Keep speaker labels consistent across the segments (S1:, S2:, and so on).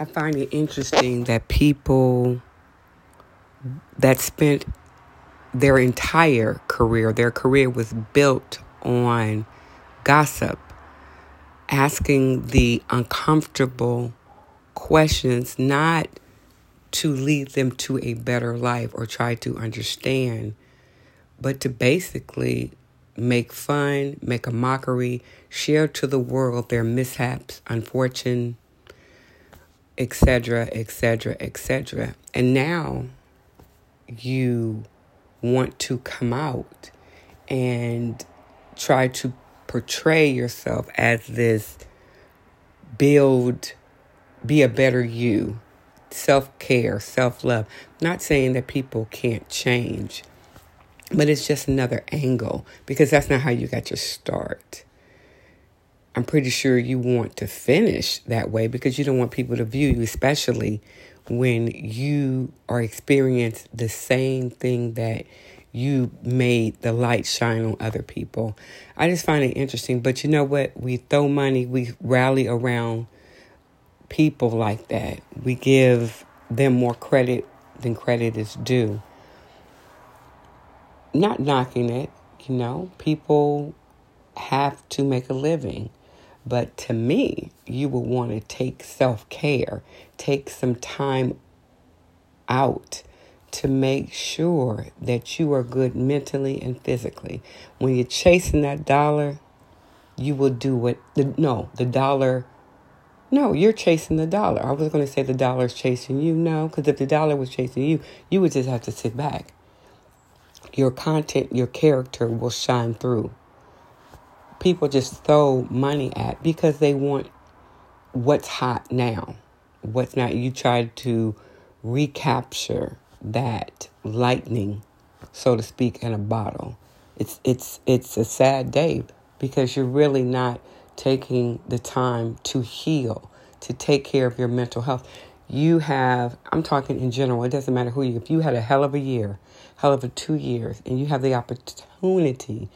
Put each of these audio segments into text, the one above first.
S1: I find it interesting that people that spent their entire career, their career was built on gossip, asking the uncomfortable questions, not to lead them to a better life or try to understand, but to basically make fun, make a mockery, share to the world their mishaps, unfortune, etc., etc., etc. And now you want to come out and try to portray yourself as this build, be a better you, self care, self love. Not saying that people can't change, but it's just another angle because that's not how you got your start. I'm pretty sure you want to finish that way because you don't want people to view you, especially when you are experiencing the same thing that you made the light shine on other people. I just find it interesting. But you know what? We throw money, we rally around people like that. We give them more credit than credit is due. Not knocking it, you know, people have to make a living. But to me, you will want to take self care, take some time out to make sure that you are good mentally and physically. When you're chasing that dollar, you will do what the no, the dollar no, you're chasing the dollar. I was going to say the dollar's chasing you. No, because if the dollar was chasing you, you would just have to sit back. Your content, your character will shine through people just throw money at because they want what's hot now. What's not, you try to recapture that lightning, so to speak, in a bottle. It's, it's, it's a sad day because you're really not taking the time to heal, to take care of your mental health. You have, I'm talking in general, it doesn't matter who you, if you had a hell of a year, hell of a two years, and you have the opportunity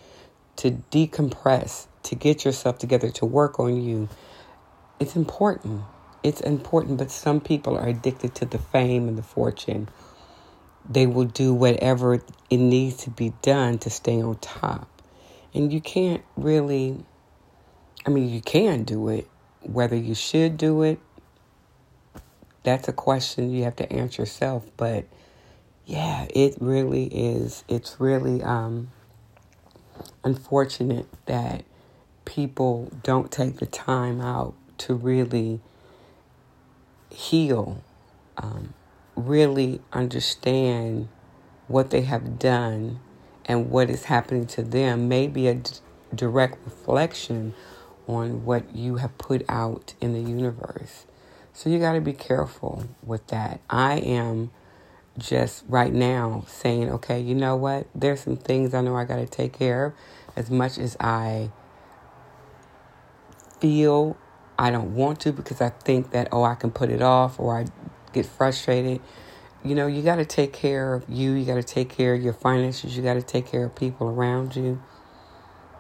S1: to decompress, to get yourself together, to work on you. It's important. It's important, but some people are addicted to the fame and the fortune. They will do whatever it needs to be done to stay on top. And you can't really, I mean, you can do it. Whether you should do it, that's a question you have to answer yourself. But yeah, it really is. It's really, um, unfortunate that people don't take the time out to really heal, um, really understand what they have done and what is happening to them may be a d- direct reflection on what you have put out in the universe. So you got to be careful with that. I am just right now saying, okay, you know what? There's some things I know I got to take care of as much as I feel I don't want to because I think that, oh, I can put it off or I get frustrated. You know, you got to take care of you. You got to take care of your finances. You got to take care of people around you.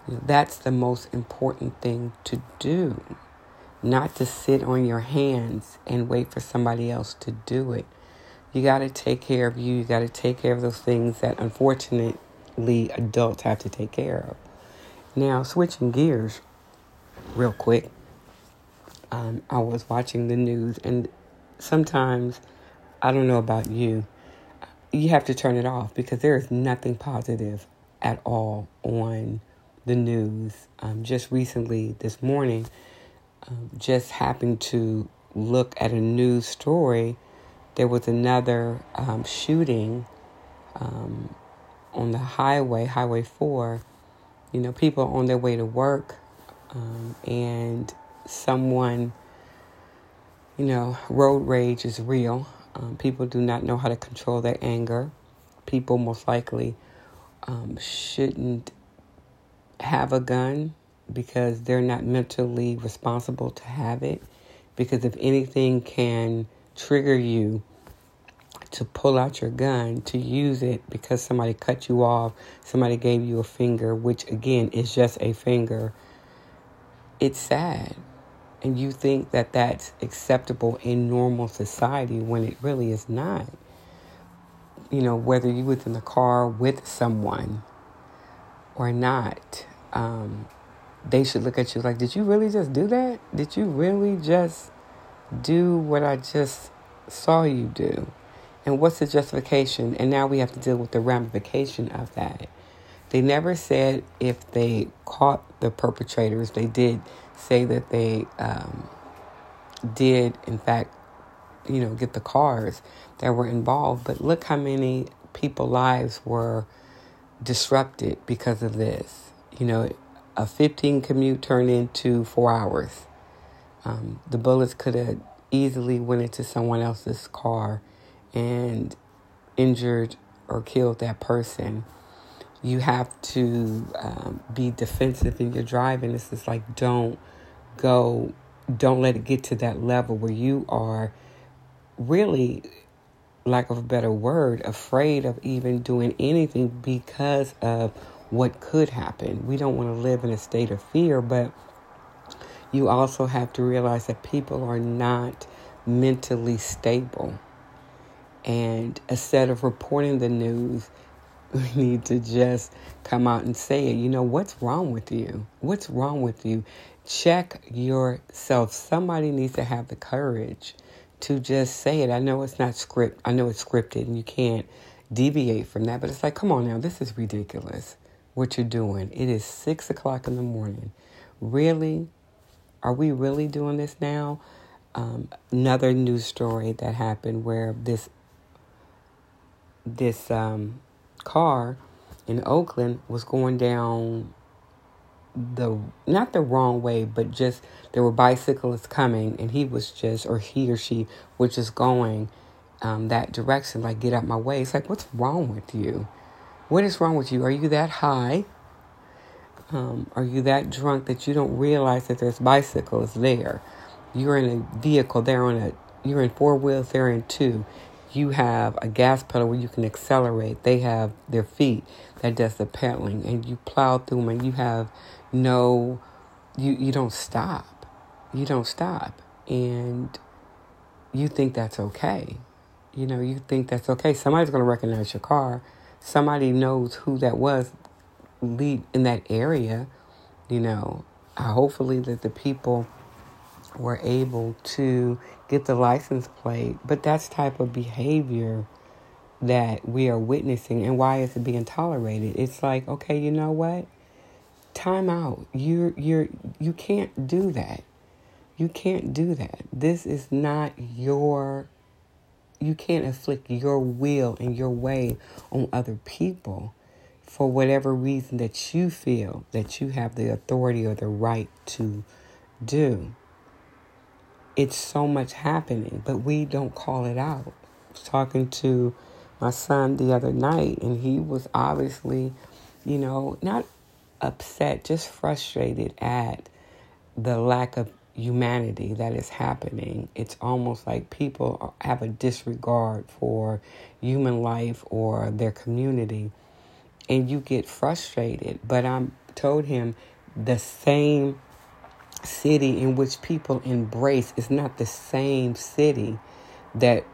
S1: that's the most important thing to do. Not to sit on your hands and wait for somebody else to do it. You got to take care of you. You got to take care of those things that unfortunately adults have to take care of. Now, switching gears real quick, um, I was watching the news, and sometimes, I don't know about you, you have to turn it off because there is nothing positive at all on the news. Um, just recently, this morning, um, just happened to look at a news story there was another um, shooting um, on the highway, Highway 4. You know, people on their way to work, um, and someone, you know, road rage is real. Um, people do not know how to control their anger. People most likely um, shouldn't have a gun because they're not mentally responsible to have it. Because if anything can trigger you to pull out your gun to use it because somebody cut you off, somebody gave you a finger, which again is just a finger. It's sad. And you think that that's acceptable in normal society when it really is not. You know, whether you was in the car with someone or not, um, they should look at you like, did you really just do that? Did you really just do what I just saw you do? And what's the justification? And now we have to deal with the ramification of that. They never said if they caught the perpetrators. They did say that they um, did, in fact, you know, get the cars that were involved. But look how many people' lives were disrupted because of this. You know, a 15 commute turned into four hours. Um, the bullets could have easily went into someone else's car and injured or killed that person. You have to um, be defensive in your driving. It's just like don't go, don't let it get to that level where you are really, lack of a better word, afraid of even doing anything because of what could happen. We don't want to live in a state of fear, but you also have to realize that people are not mentally stable. And instead of reporting the news, we need to just come out and say it. You know, what's wrong with you? What's wrong with you? Check yourself. Somebody needs to have the courage to just say it. I know it's not script. I know it's scripted and you can't deviate from that, but it's like, come on now, this is ridiculous what you're doing. It is six o'clock in the morning. Really? Are we really doing this now? Um, another news story that happened where this this um, car in Oakland was going down the not the wrong way, but just there were bicyclists coming, and he was just or he or she was just going um, that direction, like get out my way. It's like, what's wrong with you? What is wrong with you? Are you that high? Um, are you that drunk that you don't realize that there's bicycles there? You're in a vehicle, they're on a you're in four wheels, they're in two. You have a gas pedal where you can accelerate. They have their feet that does the pedaling and you plow through them and you have no you you don't stop. You don't stop. And you think that's okay. You know, you think that's okay. Somebody's going to recognize your car somebody knows who that was lead in that area, you know, uh, hopefully that the people were able to get the license plate. But that's type of behavior that we are witnessing and why is it being tolerated? It's like, okay, you know what? Time out. You're you're you can't do that. You can't do that. This is not your you can't inflict your will and your way on other people for whatever reason that you feel that you have the authority or the right to do. It's so much happening, but we don't call it out. I was talking to my son the other night, and he was obviously, you know, not upset, just frustrated at the lack of humanity that is happening. It's almost like people have a disregard for human life or their community, and you get frustrated. But I told him the same city in which people embrace is not the same city that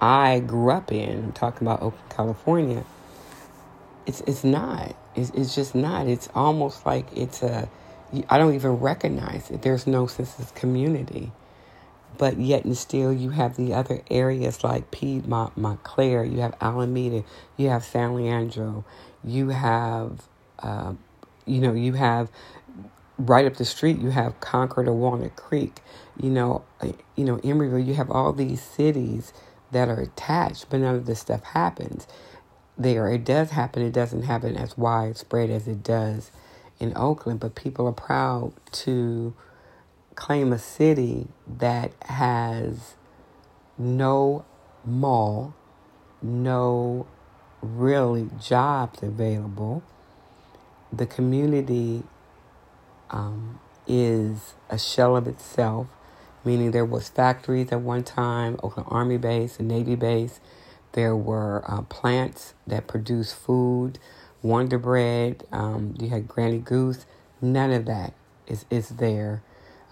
S1: I grew up in. I'm talking about Oakland, California. It's it's not. It's it's just not. It's almost like it's a I don't even recognize it. There's no sense of community. But yet and still, you have the other areas like Piedmont, Montclair, you have Alameda, you have San Leandro, you have, uh, you know, you have right up the street, you have Concord or Walnut Creek, you know, uh, you know, Emeryville, you have all these cities that are attached, but none of this stuff happens there. It does happen. It doesn't happen as widespread as it does in Oakland, but people are proud to claim a city that has no mall, no really jobs available. The community um, is a shell of itself, meaning there was factories at one time, Oakland Army base and Navy base. There were uh, plants that produced food. Wonder Bread, um, you had Granny Goose. None of that is, is there.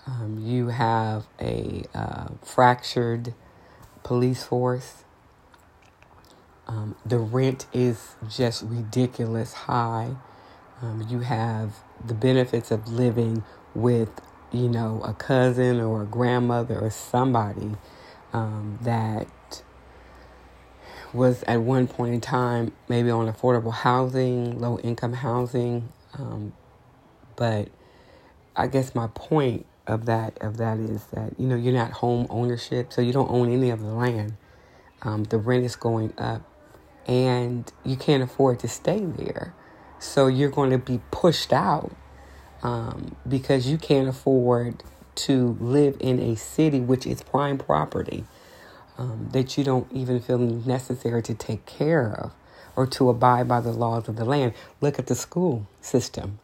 S1: Um, you have a uh, fractured police force. Um, the rent is just ridiculous high. Um, you have the benefits of living with, you know, a cousin or a grandmother or somebody um, that was at one point in time maybe on affordable housing, low income housing. Um, but I guess my point of that of that is that you know you're not home ownership, so you don't own any of the land. Um, the rent is going up, and you can't afford to stay there, so you're going to be pushed out um, because you can't afford to live in a city which is prime property um, that you don't even feel necessary to take care of or to abide by the laws of the land. Look at the school system.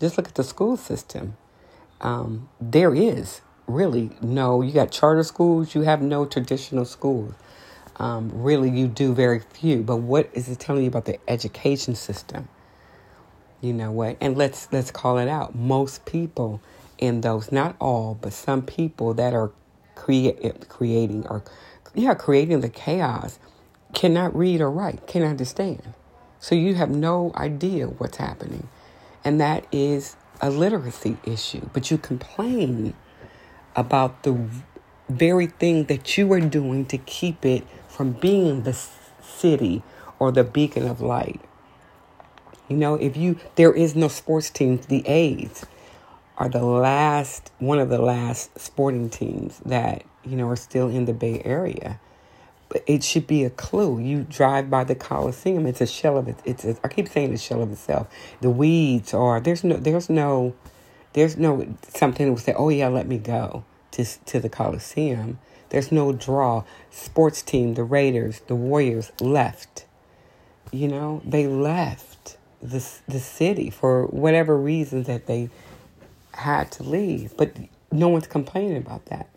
S1: Just look at the school system. Um, there is really no, you got charter schools, you have no traditional schools. Um, really, you do very few. But what is it telling you about the education system? You know what? And let's let's call it out. Most people in those, not all, but some people that are create, creating or yeah, creating the chaos cannot read or write, cannot understand. So you have no idea what's happening. And that is a literacy issue. But you complain about the very thing that you are doing to keep it from being the city or the beacon of light. You know, if you, there is no sports teams, the A's are the last, one of the last sporting teams that you know, are still in the Bay Area. It should be a clue. You drive by the Coliseum; it's a shell of it. It's a, I keep saying the shell of itself. The weeds are there's no there's no there's no something that would say, oh yeah, let me go to to the Coliseum. There's no draw. Sports team, the Raiders, the Warriors left. You know, they left the the city for whatever reasons that they had to leave. But no one's complaining about that.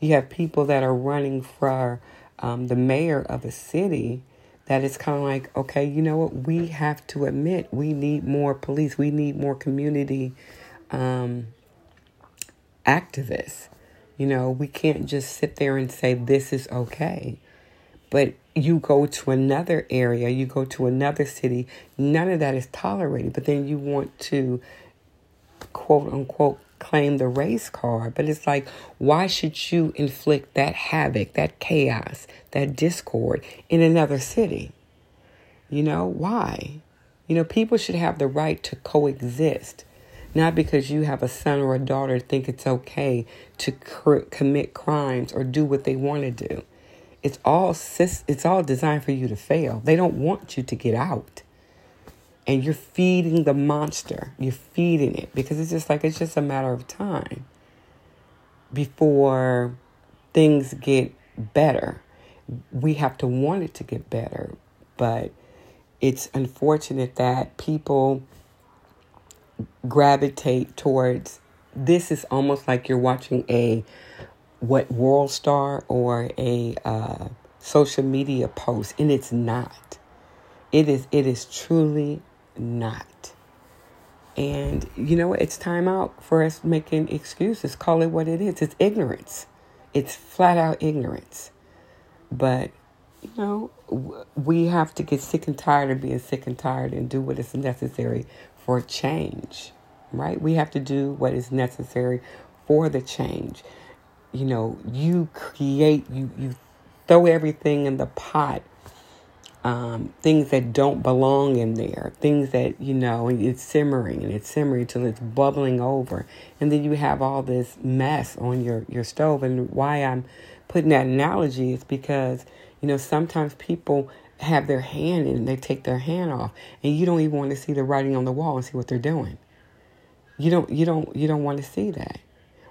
S1: You have people that are running for um, the mayor of a city that it's kind of like, okay, you know what? We have to admit we need more police. We need more community um, activists. You know, we can't just sit there and say this is okay. But you go to another area, you go to another city, none of that is tolerated. But then you want to, quote unquote, claim the race card, but it's like, why should you inflict that havoc, that chaos, that discord in another city? You know, why? You know, people should have the right to coexist, not because you have a son or a daughter think it's okay to cr- commit crimes or do what they want to do. It's all it's all designed for you to fail. They don't want you to get out and you're feeding the monster. You're feeding it because it's just like it's just a matter of time before things get better. We have to want it to get better, but it's unfortunate that people gravitate towards this is almost like you're watching a what world star or a uh, social media post and it's not it is it is truly not. And you know It's time out for us making excuses. Call it what it is. It's ignorance. It's flat out ignorance. But, you know, we have to get sick and tired of being sick and tired and do what is necessary for change, right? We have to do what is necessary for the change. You know, you create, you, you throw everything in the pot um, things that don't belong in there, things that, you know, it's simmering and it's simmering till it's bubbling over. And then you have all this mess on your, your stove. And why I'm putting that analogy is because, you know, sometimes people have their hand and they take their hand off and you don't even want to see the writing on the wall and see what they're doing. You don't, you don't, you don't want to see that.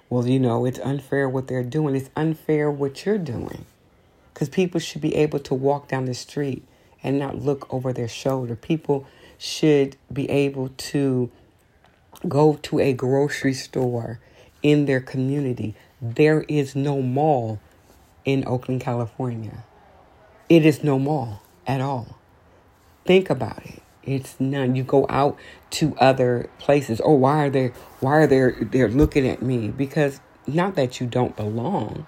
S1: Well, you know, it's unfair what they're doing. It's unfair what you're doing. Because people should be able to walk down the street and not look over their shoulder. People should be able to go to a grocery store in their community. There is no mall in Oakland, California. It is no mall at all. Think about it. It's none. You go out to other places. Oh, why are they? Why are they? They're looking at me because not that you don't belong.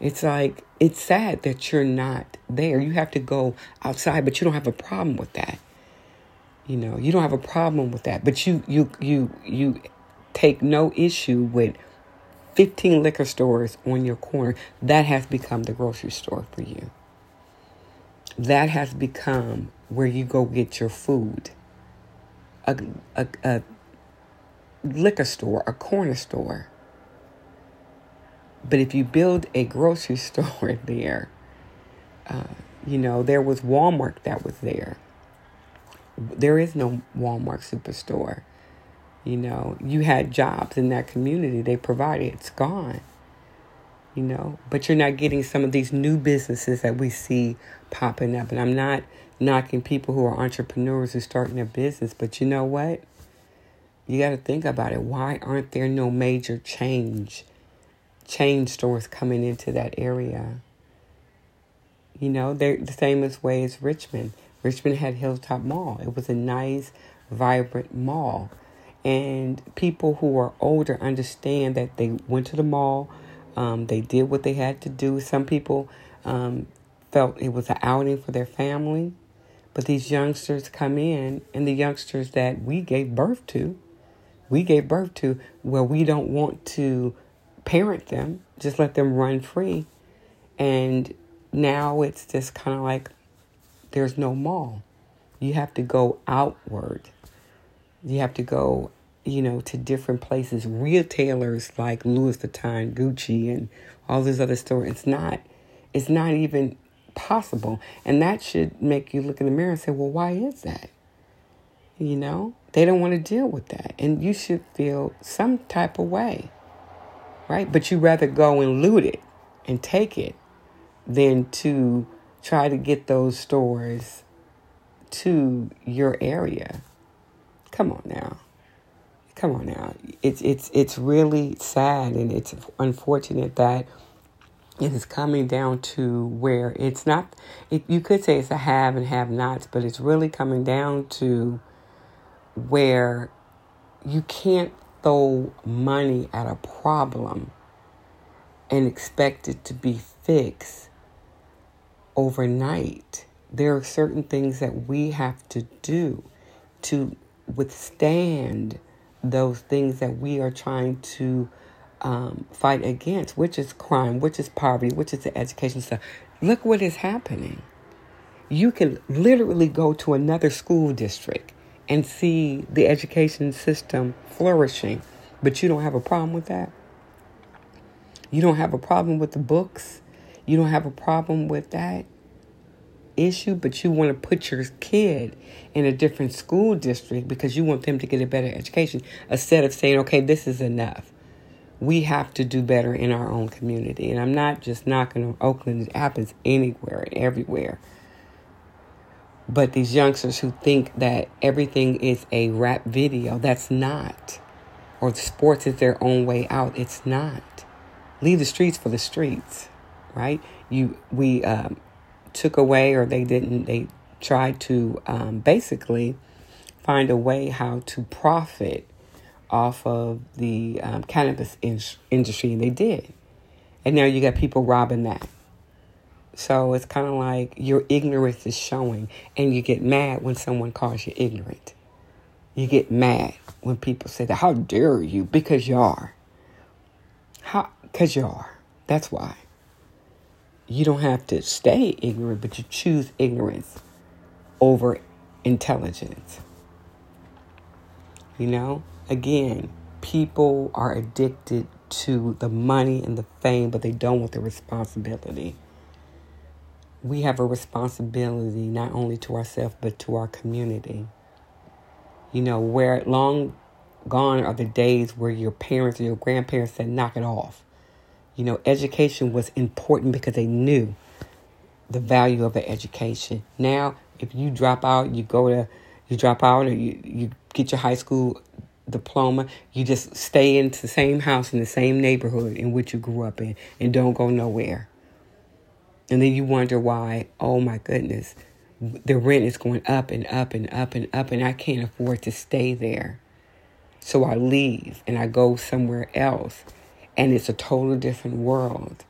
S1: It's like it's sad that you're not there. You have to go outside, but you don't have a problem with that. You know, you don't have a problem with that. But you you you you take no issue with 15 liquor stores on your corner. That has become the grocery store for you. That has become where you go get your food. A, a, a liquor store, a corner store. But if you build a grocery store there, uh, you know, there was Walmart that was there. There is no Walmart superstore. You know, you had jobs in that community they provided. It's gone. You know, but you're not getting some of these new businesses that we see popping up. And I'm not knocking people who are entrepreneurs who starting a business, but you know what? You got to think about it. Why aren't there no major change, chain stores coming into that area? You know, they're the same as way as Richmond. Richmond had Hilltop Mall. It was a nice, vibrant mall. And people who are older understand that they went to the mall, um, they did what they had to do. Some people um, felt it was an outing for their family. But these youngsters come in, and the youngsters that we gave birth to, we gave birth to, where we don't want to parent them, just let them run free. And now it's just kind of like there's no mall. You have to go outward. You have to go, you know, to different places. Retailers like Louis Vuitton, Gucci, and all these other stores. It's not. It's not even possible. And that should make you look in the mirror and say, well, why is that? You know, they don't want to deal with that. And you should feel some type of way, right? But you rather go and loot it and take it than to try to get those stores to your area. Come on now. Come on now. It's it's it's really sad and it's unfortunate that it is coming down to where it's not it, you could say it's a have and have nots, but it's really coming down to where you can't throw money at a problem and expect it to be fixed overnight. There are certain things that we have to do to withstand those things that we are trying to um, fight against, which is crime, which is poverty, which is the education stuff. Look what is happening. You can literally go to another school district and see the education system flourishing, but you don't have a problem with that. You don't have a problem with the books. You don't have a problem with that issue, but you want to put your kid in a different school district because you want them to get a better education instead of saying, okay, this is enough. We have to do better in our own community. And I'm not just knocking on Oakland, it happens anywhere and everywhere. But these youngsters who think that everything is a rap video, that's not. Or sports is their own way out, it's not. Leave the streets for the streets, right? You, we um, took away, or they didn't. They tried to um, basically find a way how to profit off of the um, cannabis in- industry, and they did. And now you got people robbing that. So it's kind of like your ignorance is showing, and you get mad when someone calls you ignorant. You get mad when people say that. How dare you? Because you are. How? Because you are. That's why. You don't have to stay ignorant, but you choose ignorance over intelligence. You know, again, people are addicted to the money and the fame, but they don't want the responsibility we have a responsibility not only to ourselves but to our community. You know, where long gone are the days where your parents or your grandparents said, knock it off. You know, education was important because they knew the value of an education. Now, if you drop out, you go to, you drop out or you, you get your high school diploma, you just stay in the same house in the same neighborhood in which you grew up in and don't go nowhere. And then you wonder why, oh my goodness, the rent is going up and up and up and up, and I can't afford to stay there. So I leave and I go somewhere else. And it's a total different world.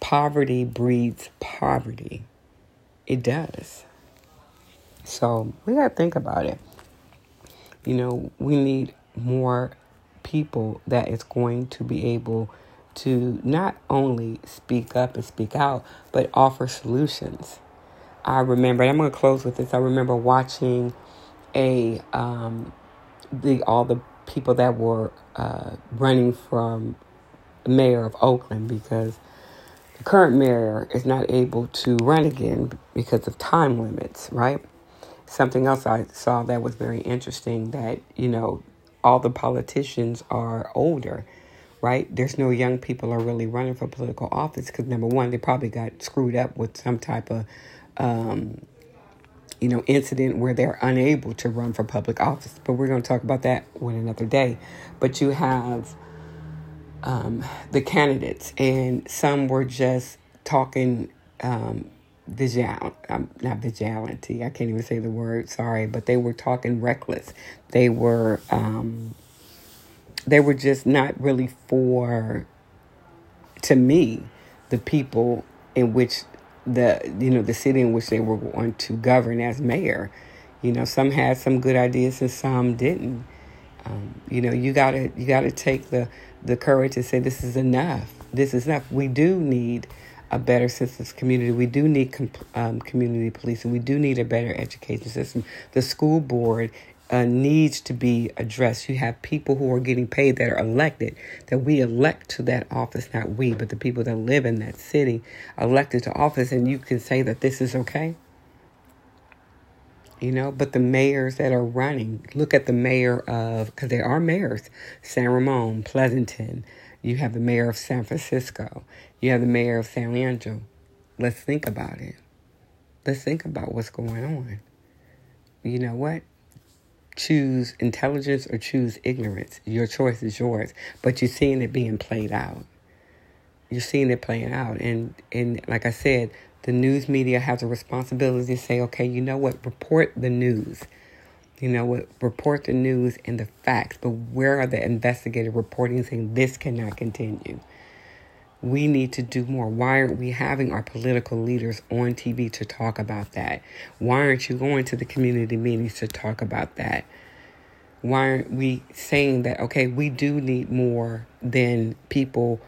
S1: Poverty breeds poverty. It does. So we got to think about it. You know, we need more people that is going to be able to not only speak up and speak out, but offer solutions. I remember, and I'm going to close with this. I remember watching a um, the all the people that were uh, running from mayor of Oakland because the current mayor is not able to run again because of time limits, right? Something else I saw that was very interesting that, you know, all the politicians are older, right? There's no young people are really running for political office because number one, they probably got screwed up with some type of, um, you know, incident where they're unable to run for public office. But we're going to talk about that one another day. But you have um, the candidates, and some were just talking um, vigil, um, not vigilante. I can't even say the word. Sorry, but they were talking reckless. They were, um, they were just not really for, to me, the people in which the you know the city in which they were going to govern as mayor. You know, some had some good ideas and some didn't. Um, you know, you gotta you gotta take the the courage to say this is enough. This is enough. We do need a better sense of community. We do need um, community policing. We do need a better education system. The school board uh, needs to be addressed. You have people who are getting paid that are elected, that we elect to that office, not we, but the people that live in that city elected to office, and you can say that this is okay. You know, but the mayors that are running, look at the mayor of, because there are mayors, San Ramon, Pleasanton. You have the mayor of San Francisco. You have the mayor of San Leandro. Let's think about it. Let's think about what's going on. You know what? Choose intelligence or choose ignorance. Your choice is yours. But you're seeing it being played out. You're seeing it playing out. And and like I said, the news media has a responsibility to say, okay, you know what, report the news. You know what, report the news and the facts. But where are the investigative reporting saying this cannot continue? We need to do more. Why aren't we having our political leaders on TV to talk about that? Why aren't you going to the community meetings to talk about that? Why aren't we saying that, okay, we do need more than people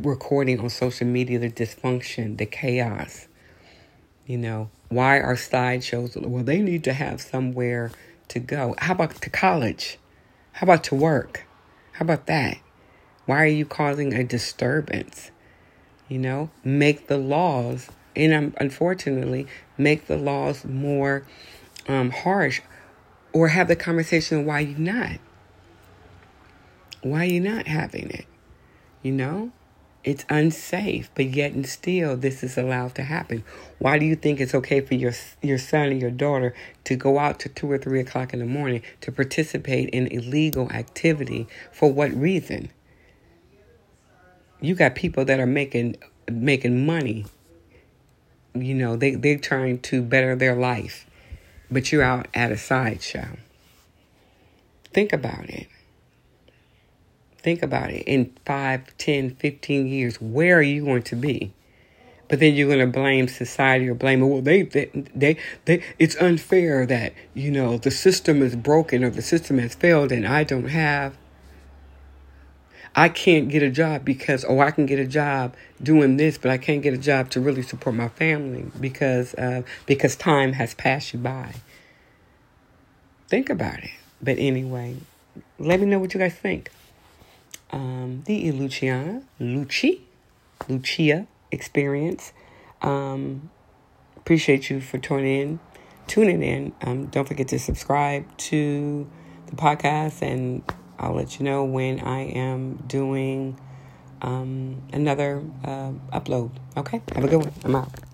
S1: recording on social media the dysfunction, the chaos? You know, why are sideshows? Well, they need to have somewhere to go. How about to college? How about to work? How about that? Why are you causing a disturbance? You know, make the laws, and um, unfortunately, make the laws more um, harsh or have the conversation why you not? Why you not having it? You know? It's unsafe, but yet and still this is allowed to happen. Why do you think it's okay for your your son or your daughter to go out to two or three o'clock in the morning to participate in illegal activity? For what reason? You got people that are making making money. You know, they they're trying to better their life, but you're out at a sideshow. Think about it. Think about it. In 5, 10, 15 years, where are you going to be? But then you're going to blame society or blame, well, they, they, they, they, it's unfair that, you know, the system is broken or the system has failed and I don't have I can't get a job because, oh, I can get a job doing this, but I can't get a job to really support my family because, uh, because time has passed you by. Think about it. But anyway, let me know what you guys think. Um, the Luciana, Lucci, Lucia experience. Um, appreciate you for tuning in. Tuning in. Um, don't forget to subscribe to the podcast and I'll let you know when I am doing um, another uh, upload. Okay? Have a good one. I'm out.